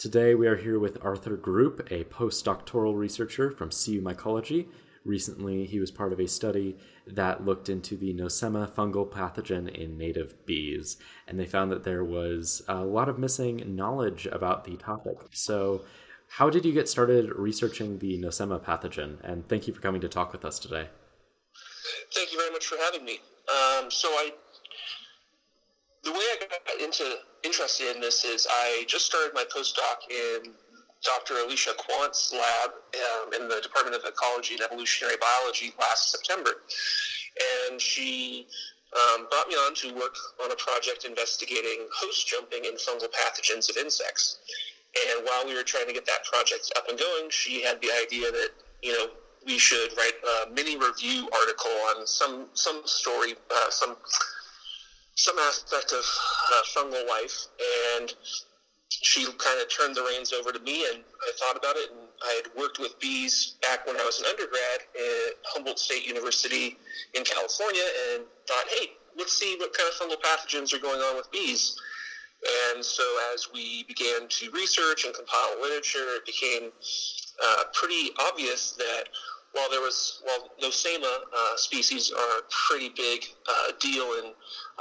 Today we are here with Arthur Grupe, a postdoctoral researcher from CU Mycology. Recently, he was part of a study that looked into the Nosema fungal pathogen in native bees, and they found that there was a lot of missing knowledge about the topic. So, how did you get started researching the Nosema pathogen? And thank you for coming to talk with us today. Thank you very much for having me. Um, so, I the way I got into interested in this is I just started my postdoc in Dr. Alisha Quandt's lab um, in the Department of Ecology and Evolutionary Biology last September. And she um, brought me on to work on a project investigating host jumping and fungal pathogens of insects. And while we were trying to get that project up and going, she had the idea that, you know, we should write a mini review article on some, some story, uh, some some aspect of uh, fungal life, and she kind of turned the reins over to me, and I thought about it, and I had worked with bees back when I was an undergrad at Humboldt State University in California, and thought, hey, let's see what kind of fungal pathogens are going on with bees. And so, as we began to research and compile literature, it became uh, pretty obvious that while there was, while Nosema uh, species are a pretty big uh, deal, and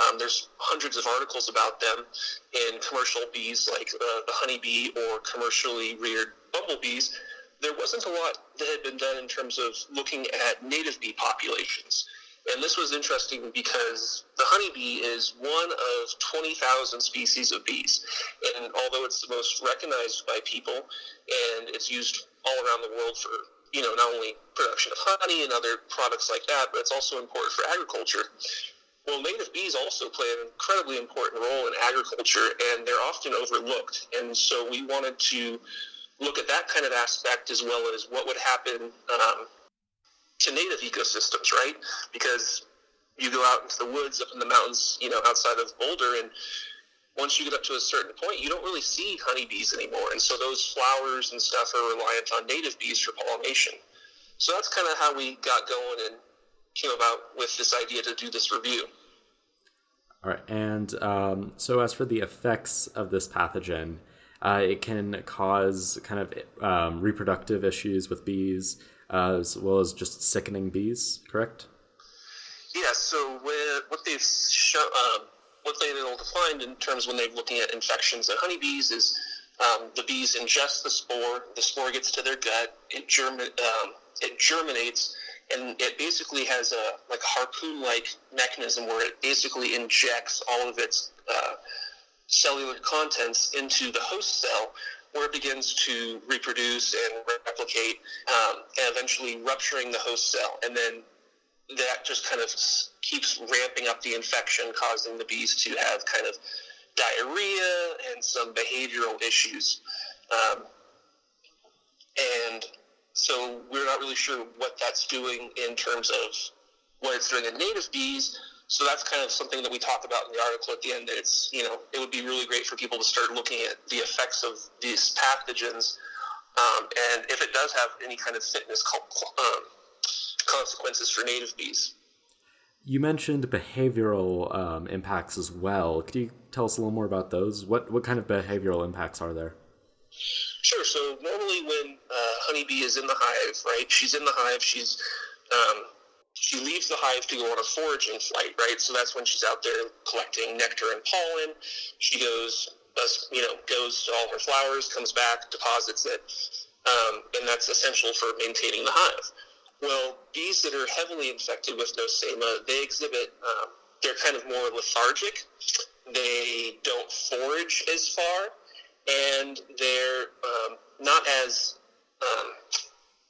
um, there's hundreds of articles about them in commercial bees like uh, the honeybee or commercially reared bumblebees, there wasn't a lot that had been done in terms of looking at native bee populations. And this was interesting because the honeybee is one of 20,000 species of bees. And although it's the most recognized by people and it's used all around the world for you know, not only production of honey and other products like that, but it's also important for agriculture. Well, native bees also play an incredibly important role in agriculture, and they're often overlooked. And so we wanted to look at that kind of aspect as well as what would happen um, to native ecosystems, right? Because you go out into the woods, up in the mountains, you know, outside of Boulder, and once you get up to a certain point, you don't really see honeybees anymore. And so those flowers and stuff are reliant on native bees for pollination. So that's kind of how we got going and came about with this idea to do this review. All right. And um, so, as for the effects of this pathogen, uh, it can cause kind of um, reproductive issues with bees, uh, as well as just sickening bees, correct? Yeah, so what they've shown, um, what they've been able to find in terms when they're looking at infections in honeybees is um, the bees ingest the spore, the spore gets to their gut, it, germ- um, it germinates, and it basically has a like harpoon-like mechanism where it basically injects all of its uh, cellular contents into the host cell, where it begins to reproduce and replicate, um, and eventually rupturing the host cell, and then that just kind of keeps ramping up the infection, causing the bees to have kind of diarrhea and some behavioral issues. Um, and so we're not really sure what that's doing in terms of what it's doing in native bees. So that's kind of something that we talk about in the article at the end. That it's you know it would be really great for people to start looking at the effects of these pathogens, um, and if it does have any kind of fitness um, consequences for native bees. You mentioned behavioral um, impacts as well. Could you tell us a little more about those? What what kind of behavioral impacts are there? Sure. So normally, when uh, honeybee is in the hive, right? She's in the hive. She's um, she leaves the hive to go on a foraging flight, right? So that's when she's out there collecting nectar and pollen. She goes, you know, goes to all her flowers, comes back, deposits it, um, and that's essential for maintaining the hive. Well, bees that are heavily infected with nosema, they exhibit, um, they're kind of more lethargic. They don't forage as far, and they're um, not as um,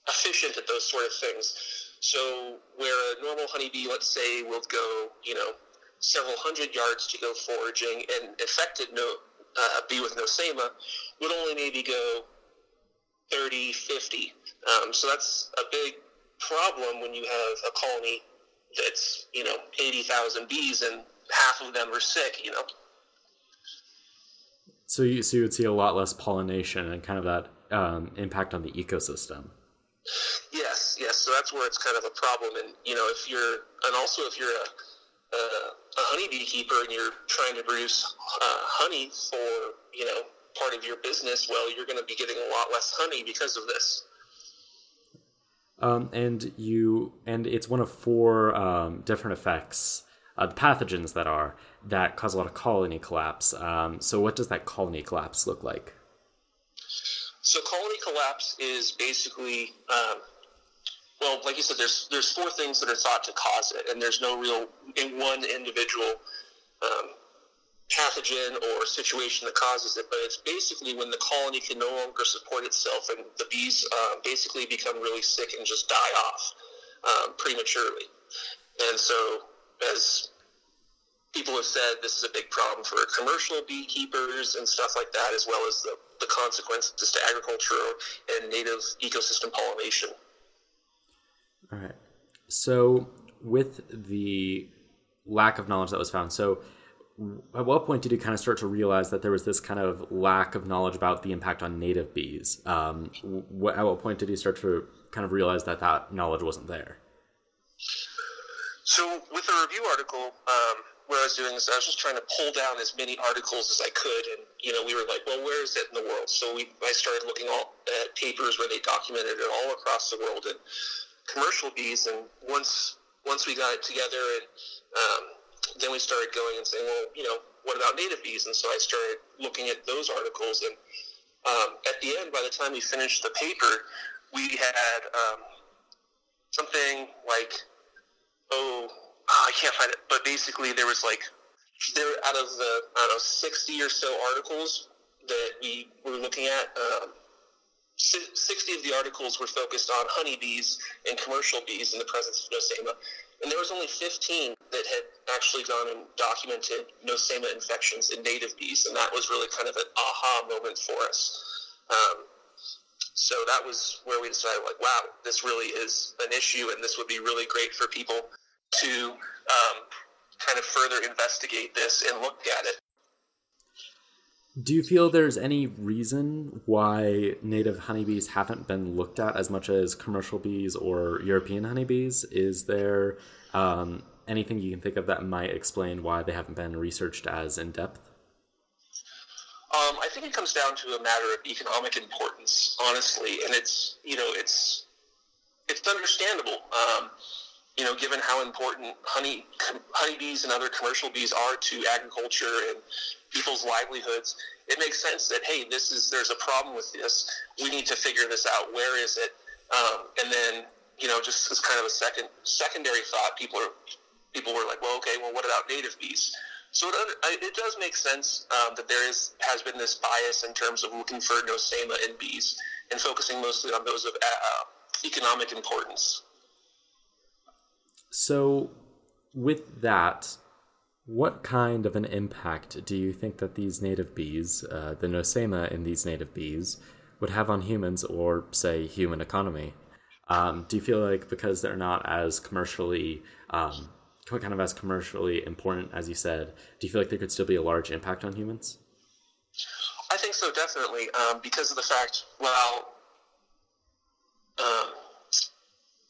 efficient at those sort of things. So, where a normal honeybee, let's say, will go, you know, several hundred yards to go foraging, and infected no, uh, bee with nosema would only maybe go 30, 50. Um, so that's a big problem when you have a colony that's you know eighty thousand bees and half of them are sick. You know. So you so you would see a lot less pollination and kind of that um, impact on the ecosystem. Yes, yes. So that's where it's kind of a problem, and you know, if you're, and also if you're a, a, a honeybee keeper and you're trying to produce uh, honey for you know part of your business, well, you're going to be getting a lot less honey because of this. Um, and you and it's one of four um, different effects, uh, the pathogens that are that cause a lot of colony collapse. Um, so, what does that colony collapse look like? So, colony collapse is basically, um, well, like you said, there's there's four things that are thought to cause it, and there's no real in one individual um, pathogen or situation that causes it, but it's basically when the colony can no longer support itself and the bees uh, basically become really sick and just die off um, prematurely. And so, as people have said, this is a big problem for commercial beekeepers and stuff like that, as well as the, the consequences to agriculture and native ecosystem pollination. All right. So, with the lack of knowledge that was found, so at what point did you kind of start to realize that there was this kind of lack of knowledge about the impact on native bees? Um, at what point did you start to kind of realize that that knowledge wasn't there? So, with the review article, um, what I was doing is I was just trying to pull down as many articles as I could, and you know, we were like, well, where is it in the world? So we, I started looking all, at papers where they documented it all across the world and commercial bees, and once once we got it together and um, then we started going and saying, well, you know, what about native bees? And so I started looking at those articles. And um, at the end, by the time we finished the paper, we had um, something like, oh, oh, I can't find it, but basically there was like, there out of the, I don't know, 60 or so articles that we were looking at, um, 60 of the articles were focused on honeybees and commercial bees in the presence of Nosema, and there was only 15 that had actually gone and documented Nosema infections in native bees, and that was really kind of an aha moment for us. Um, so that was where we decided, like, wow, this really is an issue, and this would be really great for people to um, kind of further investigate this and look at it. Do you feel there's any reason why native honeybees haven't been looked at as much as commercial bees or European honeybees? Is there um, anything you can think of that might explain why they haven't been researched as in depth? Um, I think it comes down to a matter of economic importance, honestly, and it's you know it's it's understandable. Um, you know, given how important honey honeybees and other commercial bees are to agriculture and people's livelihoods, it makes sense that hey, this is there's a problem with this. We need to figure this out. Where is it? Um, and then you know, just as kind of a second secondary thought, people are people were like, well, okay, well, what about native bees? So it, it does make sense um, that there is has been this bias in terms of looking for nosema in bees and focusing mostly on those of uh, economic importance. So, with that, what kind of an impact do you think that these native bees, uh, the nosema in these native bees, would have on humans or, say, human economy? Um, do you feel like because they're not as commercially um, kind of as commercially important as you said, do you feel like there could still be a large impact on humans? I think so, definitely, um, because of the fact, well, um,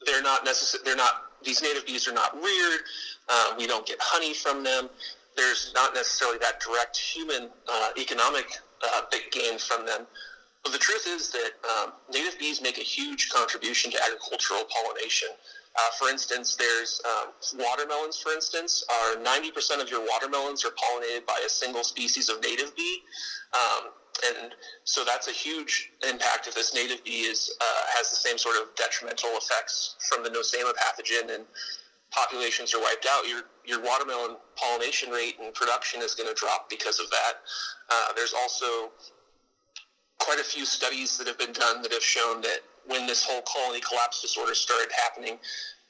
they're not necessarily, they're not, these native bees are not reared, uh, we don't get honey from them, there's not necessarily that direct human uh, economic uh, gain from them. But the truth is that um, native bees make a huge contribution to agricultural pollination. Uh, for instance, there's um, watermelons, for instance, are 90% of your watermelons are pollinated by a single species of native bee. Um, and so that's a huge impact if this native bee is, uh, has the same sort of detrimental effects from the nosema pathogen and populations are wiped out, your, your watermelon pollination rate and production is going to drop because of that. Uh, there's also quite a few studies that have been done that have shown that when this whole colony collapse disorder started happening,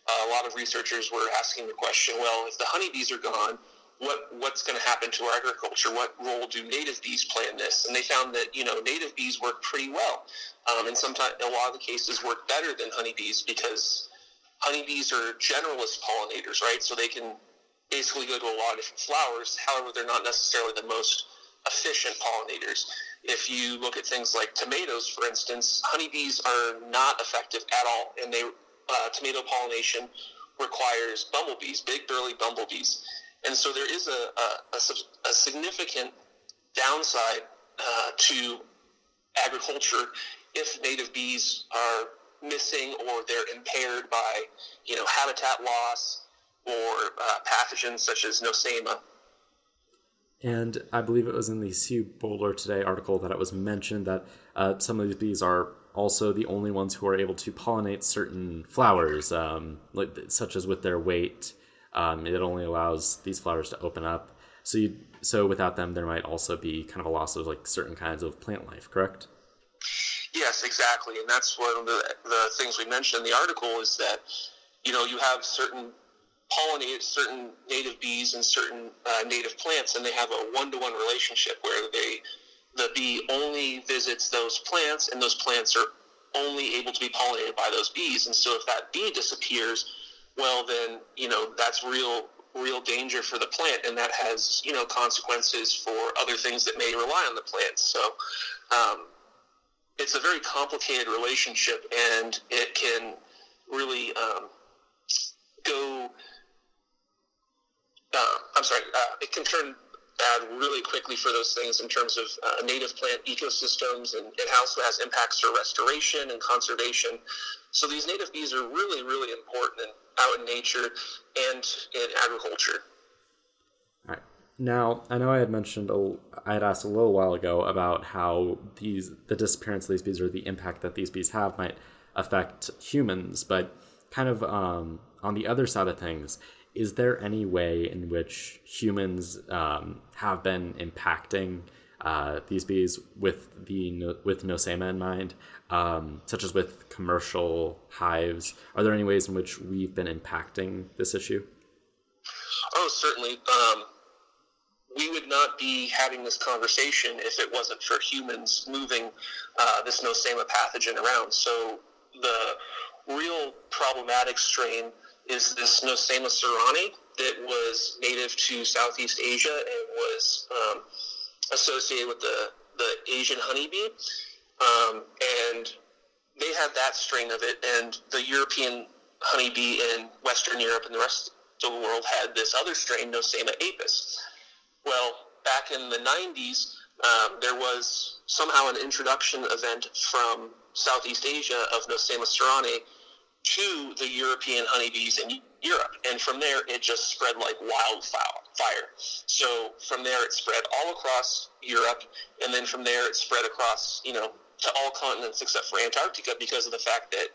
uh, a lot of researchers were asking the question, well, if the honeybees are gone, what what's going to happen to our agriculture? What role do native bees play in this? And they found that you know native bees work pretty well, um, and sometimes a lot of the cases work better than honeybees because honeybees are generalist pollinators, right? So they can basically go to a lot of different flowers. However, they're not necessarily the most efficient pollinators. If you look at things like tomatoes, for instance, honeybees are not effective at all, and they uh, tomato pollination requires bumblebees, big burly bumblebees, and so there is a, a, a, a significant downside uh, to agriculture if native bees are missing or they're impaired by, you know, habitat loss or uh, pathogens such as nosema. And I believe it was in the CU Boulder Today article that it was mentioned that uh, some of these bees are also the only ones who are able to pollinate certain flowers, um, like such as with their weight. Um, it only allows these flowers to open up. So you, so without them, there might also be kind of a loss of like certain kinds of plant life. Correct? Yes, exactly, and that's one of the, the things we mentioned in the article is that you know you have certain pollinate certain native bees and certain uh, native plants, and they have a one-to-one relationship where they the bee only visits those plants, and those plants are only able to be pollinated by those bees. And so, if that bee disappears, well, then you know that's real real danger for the plant, and that has you know consequences for other things that may rely on the plant. So. Um, it's a very complicated relationship, and it can really um, go. Uh, I'm sorry. Uh, it can turn bad really quickly for those things in terms of uh, native plant ecosystems, and it also has impacts for restoration and conservation. So these native bees are really, really important in, out in nature and in agriculture. Now, I know I had mentioned, I had asked a little while ago about how these the disappearance of these bees or the impact that these bees have might affect humans, but kind of um, on the other side of things, is there any way in which humans um, have been impacting uh, these bees with the with nosema in mind, um, such as with commercial hives? Are there any ways in which we've been impacting this issue? Oh, certainly. Um, we would not be having this conversation if it wasn't for humans moving uh, this nosema pathogen around. So the real problematic strain is this Nosema ceranae that was native to Southeast Asia and was um, associated with the, the Asian honeybee. Um, and they had that strain of it, and the European honeybee in Western Europe and the rest of the world had this other strain, Nosema apis. Well, back in the 90s, um, there was somehow an introduction event from Southeast Asia of Nosema ceranae to the European honeybees in Europe. And from there, it just spread like wildfire. So from there, it spread all across Europe. And then from there, it spread across, you know, to all continents except for Antarctica because of the fact that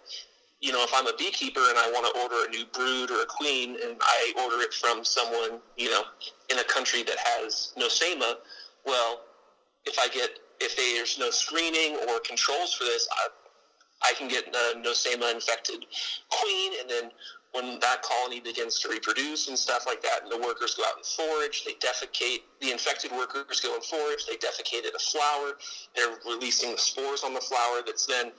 you know, if I'm a beekeeper and I want to order a new brood or a queen and I order it from someone, you know, in a country that has nosema, well, if I get, if there's no screening or controls for this, I, I can get a nosema infected queen and then when that colony begins to reproduce and stuff like that, and the workers go out and forage, they defecate, the infected workers go and forage, they defecated a flower, they're releasing the spores on the flower that's then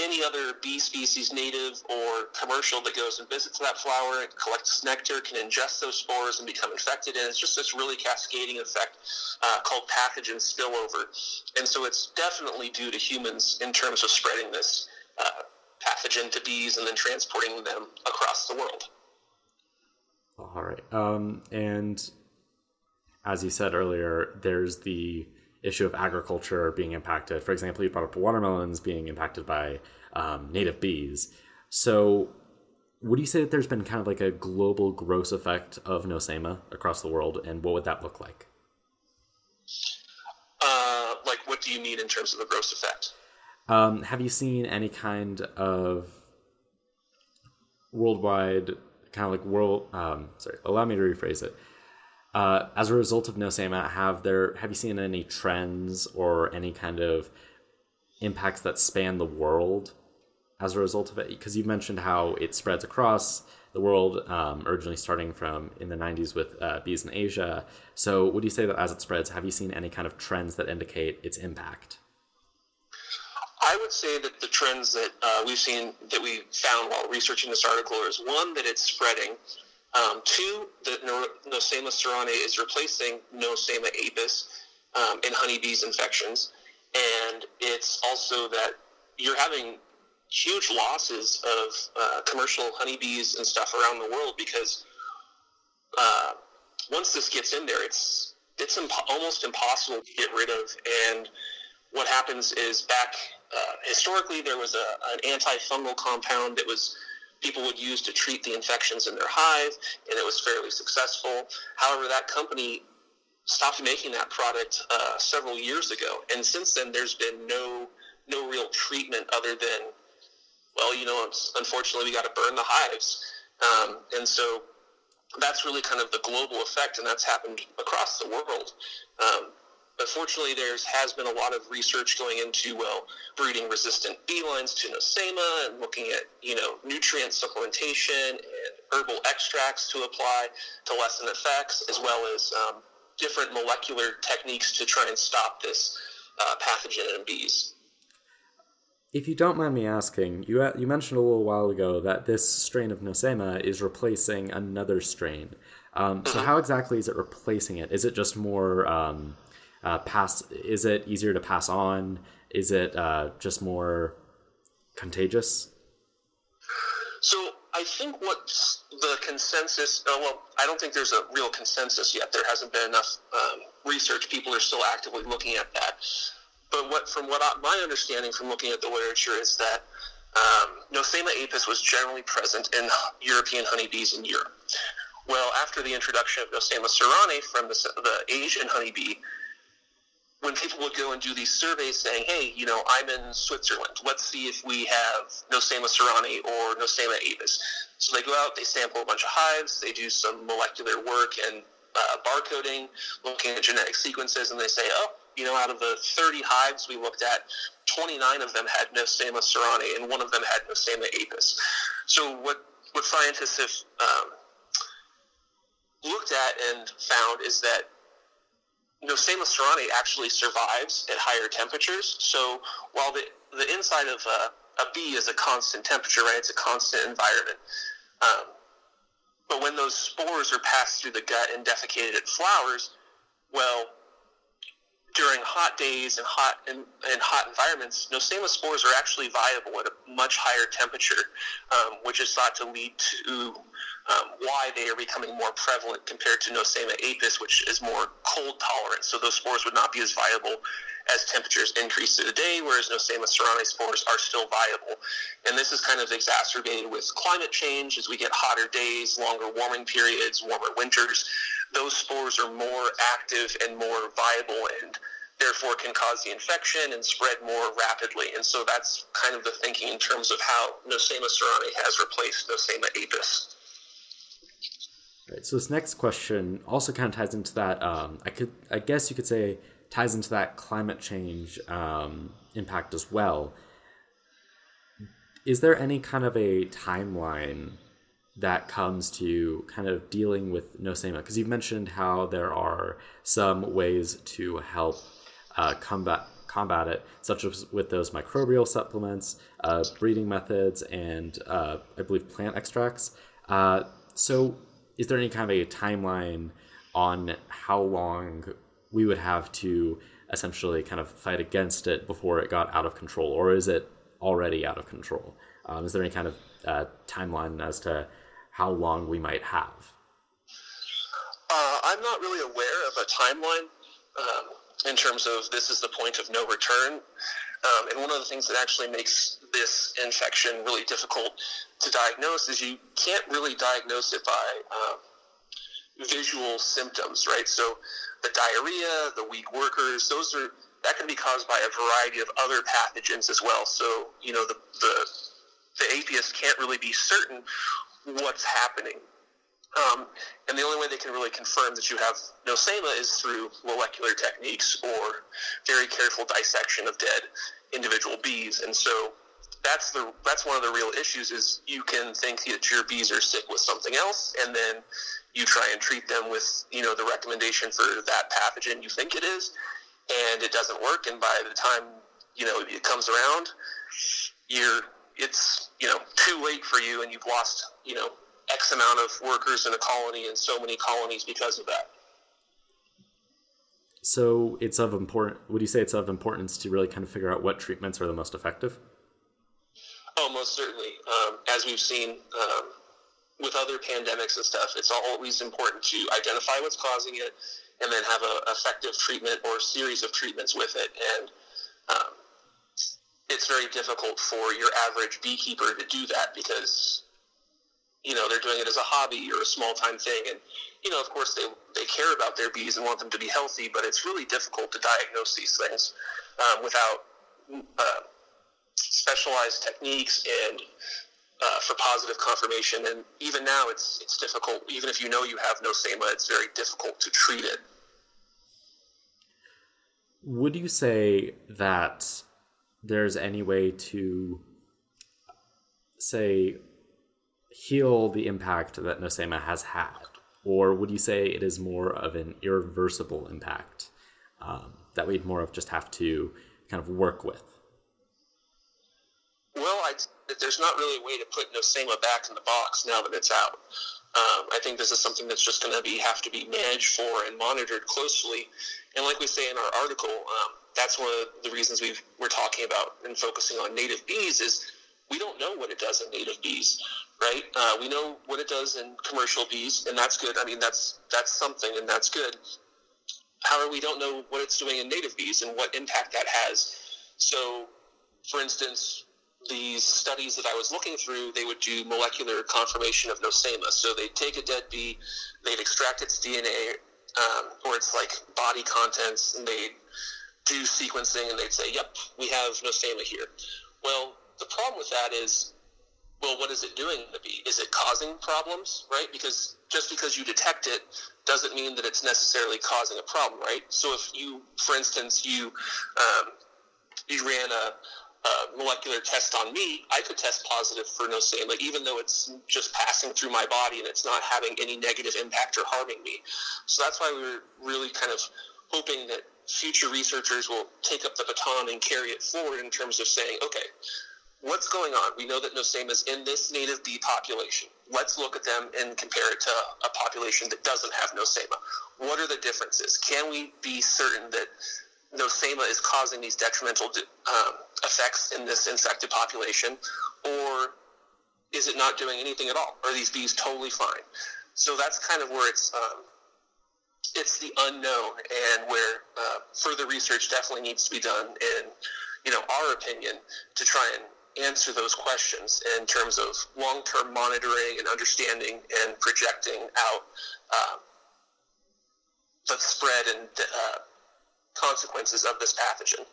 any other bee species, native or commercial, that goes and visits that flower and collects nectar can ingest those spores and become infected. And it's just this really cascading effect uh, called pathogen spillover. And so it's definitely due to humans in terms of spreading this uh, pathogen to bees and then transporting them across the world. All right. Um, and as you said earlier, there's the issue of agriculture being impacted. For example, you brought up watermelons being impacted by um, native bees. So, would you say that there's been kind of like a global gross effect of nosema across the world, and what would that look like? Uh, like, what do you mean in terms of the gross effect? Um, have you seen any kind of worldwide, kind of like world? Um, sorry, allow me to rephrase it uh, as a result of No Nosema, have there have you seen any trends or any kind of impacts that span the world as a result of it? Because you mentioned how it spreads across the world, um, originally starting from in the 90s with uh, bees in Asia. So, would you say that as it spreads, have you seen any kind of trends that indicate its impact? I would say that the trends that uh, we've seen that we found while researching this article is one that it's spreading um, two, that Nosema ceranae is replacing Nosema apis um, in honeybees infections. And it's also that you're having huge losses of uh, commercial honeybees and stuff around the world because uh, once this gets in there, it's it's imp- almost impossible to get rid of. And what happens is back uh, historically there was a, an antifungal compound that was people would use to treat the infections in their hive, and it was fairly successful. However, that company stopped making that product uh, several years ago, and since then there's been no no real treatment other than well, you know, unfortunately we got to burn the hives, um, and so that's really kind of the global effect, and that's happened across the world. Um, but fortunately, there has been a lot of research going into well breeding resistant bee lines to Nosema and looking at you know nutrient supplementation and herbal extracts to apply to lessen effects, as well as um, different molecular techniques to try and stop this uh, pathogen in bees. If you don't mind me asking, you you mentioned a little while ago that this strain of Nosema is replacing another strain. Um, so mm-hmm. how exactly is it replacing it? Is it just more um, uh, pass? Is it easier to pass on? Is it uh, just more contagious? So I think what the consensus, uh, well, I don't think there's a real consensus yet. There hasn't been enough um, research. People are still actively looking at that. But what, from what I, my understanding from looking at the literature is that um, Nosema apis was generally present in European honeybees in Europe. Well, after the introduction of Nosema ceranae from the, the Asian honeybee, when people would go and do these surveys saying, hey, you know, I'm in Switzerland, let's see if we have Nosema ceranae or Nosema apis. So they go out, they sample a bunch of hives, they do some molecular work and uh, barcoding, looking at genetic sequences, and they say, oh, you know, out of the 30 hives we looked at, 29 of them had Nosema ceranae, and one of them had Nosema apis. So what what scientists have um, looked at and found is that Nosema ceranae actually survives at higher temperatures. So while the the inside of a, a bee is a constant temperature, right? It's a constant environment. Um, but when those spores are passed through the gut and defecated at flowers, well, during hot days and hot and, and hot environments, Nosema spores are actually viable at a much higher temperature, um, which is thought to lead to um, why they are becoming more prevalent compared to Nosema apis, which is more cold tolerant. So those spores would not be as viable as temperatures increase through the day, whereas Nosema ceranae spores are still viable. And this is kind of exacerbated with climate change as we get hotter days, longer warming periods, warmer winters. Those spores are more active and more viable and therefore can cause the infection and spread more rapidly. And so that's kind of the thinking in terms of how Nosema ceranae has replaced Nosema apis. Right. So this next question also kind of ties into that. Um, I could, I guess you could say, ties into that climate change um, impact as well. Is there any kind of a timeline that comes to kind of dealing with nosema? Because you've mentioned how there are some ways to help uh, combat combat it, such as with those microbial supplements, uh, breeding methods, and uh, I believe plant extracts. Uh, so, is there any kind of a timeline on how long we would have to essentially kind of fight against it before it got out of control, or is it already out of control? Um, is there any kind of uh, timeline as to how long we might have? Uh, I'm not really aware of a timeline. Um, in terms of this is the point of no return. Um, and one of the things that actually makes this infection really difficult to diagnose is you can't really diagnose it by um, visual symptoms, right? So the diarrhea, the weak workers, those are that can be caused by a variety of other pathogens as well. So you know the the the apiist can't really be certain what's happening um, and the only way they can really confirm that you have nosema is through molecular techniques or very careful dissection of dead individual bees. And so that's the that's one of the real issues is you can think that your bees are sick with something else, and then you try and treat them with you know the recommendation for that pathogen you think it is, and it doesn't work. And by the time you know it comes around, you're it's you know too late for you, and you've lost you know X amount of workers in a colony and so many colonies because of that. So it's of important. Would you say it's of importance to really kind of figure out what treatments are the most effective? Oh, most certainly. Um, as we've seen um, with other pandemics and stuff, it's always important to identify what's causing it and then have an effective treatment or series of treatments with it. And um, it's very difficult for your average beekeeper to do that because you know they're doing it as a hobby or a small time thing and you know of course they they care about their bees and want them to be healthy but it's really difficult to diagnose these things um, without uh, specialized techniques and uh, for positive confirmation. And even now it's it's difficult. Even if you know you have nosema it's very difficult to treat it. Would you say that there's any way to say heal the impact that Nosema has had, or would you say it is more of an irreversible impact um, that we'd more of just have to kind of work with? Well, I'd, there's not really a way to put Nosema back in the box now that it's out. Um, I think this is something that's just going to be have to be managed for and monitored closely. And like we say in our article, um, that's one of the reasons we are talking about and focusing on native bees is we don't know what it does in native bees, right? Uh, we know what it does in commercial bees, and that's good. I mean, that's that's something, and that's good. However, we don't know what it's doing in native bees and what impact that has. So, for instance, these studies that I was looking through, they would do molecular confirmation of nosema. So they'd take a dead bee, they'd extract its DNA um, or its like body contents, and they'd do sequencing and they'd say, yep, we have nosema here. Well, the problem with that is, well, what is it doing in the bee? Is it causing problems, right? Because just because you detect it doesn't mean that it's necessarily causing a problem, right? So if you, for instance, you um, you ran a, a, molecular test on me, I could test positive for nosema, even though it's just passing through my body and it's not having any negative impact or harming me. So that's why we were really kind of hoping that future researchers will take up the baton and carry it forward in terms of saying, okay, what's going on? We know that Nosema is in this native bee population. Let's look at them and compare it to a population that doesn't have Nosema. What are the differences? Can we be certain that Nosema is causing these detrimental um, effects in this infected population, or is it not doing anything at all? Are these bees totally fine? So that's kind of where it's um, it's the unknown and where uh, further research definitely needs to be done in you know our opinion to try and answer those questions in terms of long-term monitoring and understanding and projecting out uh, the spread and uh, consequences of this pathogen.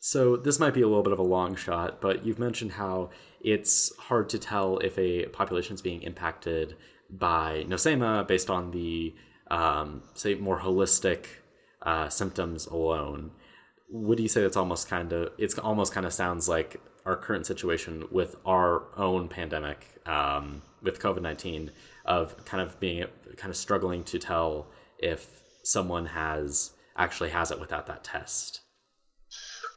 So this might be a little bit of a long shot, but you've mentioned how it's hard to tell if a population is being impacted by Nosema based on the um, say more holistic uh, symptoms alone. Would you say that's almost kind of it's almost kind of sounds like our current situation with our own pandemic um, with COVID nineteen of kind of being kind of struggling to tell if someone has actually has it without that test.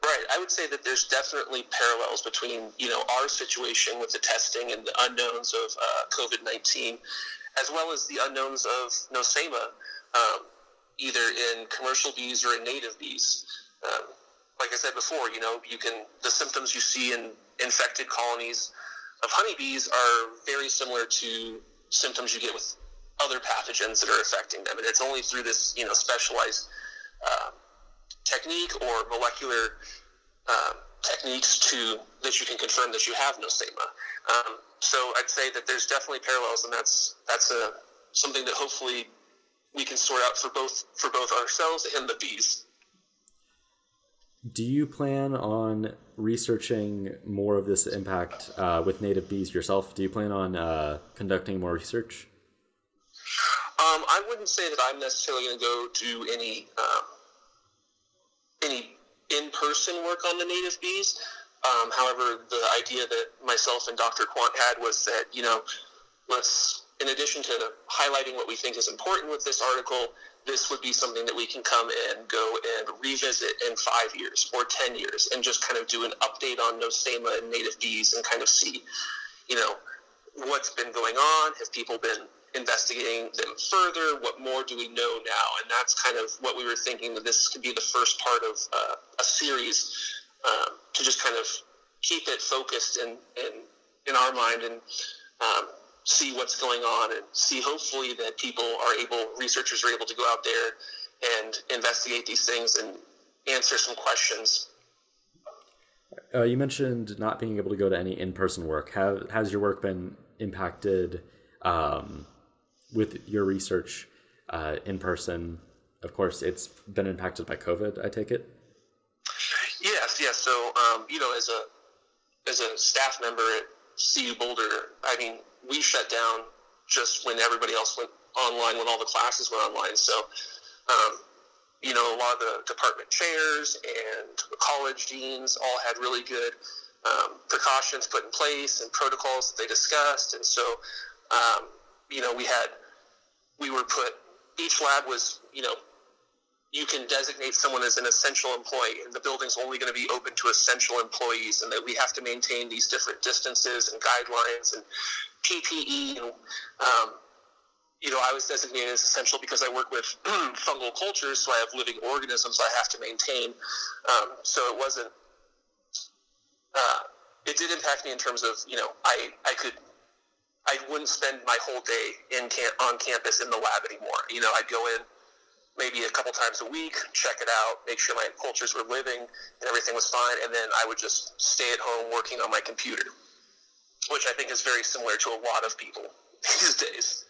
Right. I would say that there's definitely parallels between you know our situation with the testing and the unknowns of uh, COVID nineteen, as well as the unknowns of nosema, um, either in commercial bees or in native bees. Um, like I said before, you know you can the symptoms you see in infected colonies of honeybees are very similar to symptoms you get with other pathogens that are affecting them, and it's only through this you know specialized uh, technique or molecular um, techniques to that you can confirm that you have nosema. Um, so I'd say that there's definitely parallels, and that's that's a something that hopefully we can sort out for both for both ourselves and the bees. Do you plan on researching more of this impact uh, with native bees yourself? Do you plan on uh, conducting more research? Um, I wouldn't say that I'm necessarily going to go do any um, any in-person work on the native bees. Um, however, the idea that myself and Dr. Quandt had was that you know, let's in addition to highlighting what we think is important with this article, this would be something that we can come and go and revisit in five years or ten years, and just kind of do an update on Nosema and native bees, and kind of see, you know, what's been going on. Have people been investigating them further? What more do we know now? And that's kind of what we were thinking that this could be the first part of uh, a series um, to just kind of keep it focused in, in, in our mind and um, see what's going on and see hopefully that people are able, researchers are able to go out there and investigate these things and answer some questions. Uh, you mentioned not being able to go to any in-person work. Have, has your work been impacted um, with your research uh, in person? Of course, it's been impacted by COVID. I take it. Yes, yes. So, um, you know, as a as a staff member at CU Boulder, I mean, we shut down just when everybody else went online, when all the classes went online. So, um, you know, a lot of the department chairs and college deans all had really good um, precautions put in place and protocols that they discussed. And so, um, you know, we had, we were put, each lab was, you know, you can designate someone as an essential employee, and the building's only going to be open to essential employees, and that we have to maintain these different distances and guidelines and PPE. And, um, you know, I was designated as essential because I work with fungal cultures, so I have living organisms I have to maintain. Um, so it wasn't. Uh, it did impact me in terms of you know I I could I wouldn't spend my whole day in camp, on campus in the lab anymore. You know, I'd go in maybe a couple times a week, check it out, make sure my cultures were living and everything was fine, and then I would just stay at home working on my computer, which I think is very similar to a lot of people these days.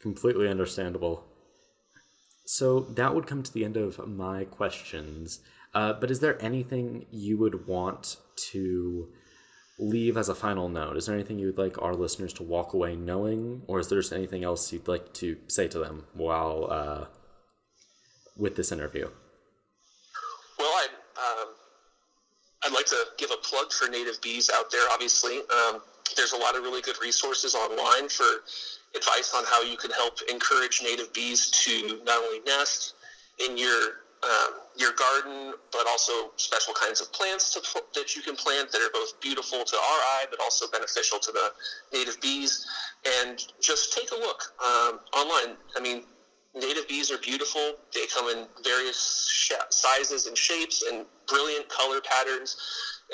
Completely understandable. So that would come to the end of my questions. Uh, but is there anything you would want to leave as a final note? Is there anything you would like our listeners to walk away knowing, or is there just anything else you'd like to say to them while uh, with this interview? Well, I'd, um, I'd like to give a plug for native bees out there. Obviously, um, there's a lot of really good resources online for advice on how you can help encourage native bees to not only nest in your um, your garden, but also special kinds of plants to, that you can plant that are both beautiful to our eye, but also beneficial to the native bees. And just take a look um, online. I mean, native bees are beautiful. They come in various sh- sizes and shapes and brilliant color patterns.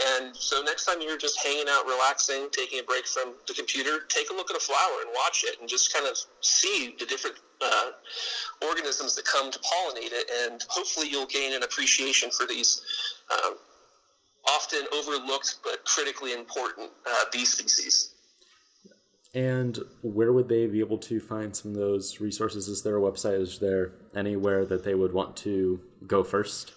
And so next time you're just hanging out, relaxing, taking a break from the computer, take a look at a flower and watch it and just kind of see the different uh, organisms that come to pollinate it. And hopefully you'll gain an appreciation for these um, often overlooked but critically important uh, bee species. And where would they be able to find some of those resources? Is there a website? Is there anywhere that they would want to go first?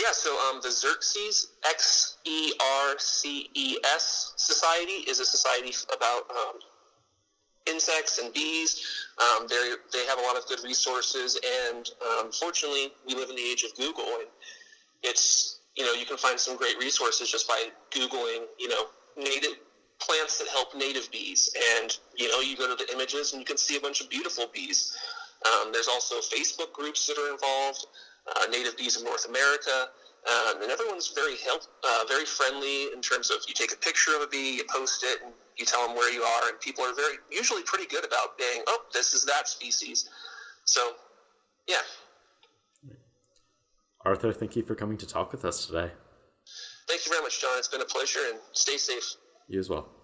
Yeah, so um, the Xerces, X E R C E S Society, is a society about um, insects and bees. Um, they they have a lot of good resources, and um, fortunately, we live in the age of Google, and it's you know you can find some great resources just by googling you know native plants that help native bees, and you know you go to the images and you can see a bunch of beautiful bees. Um, there's also Facebook groups that are involved, uh, Native Bees of North America. Um, and everyone's very help, uh, very friendly in terms of you take a picture of a bee, you post it, and you tell them where you are, and people are very usually pretty good about being, "Oh, this is that species." So, yeah. Arthur, thank you for coming to talk with us today. Thank you very much, John. It's been a pleasure, and stay safe. You as well.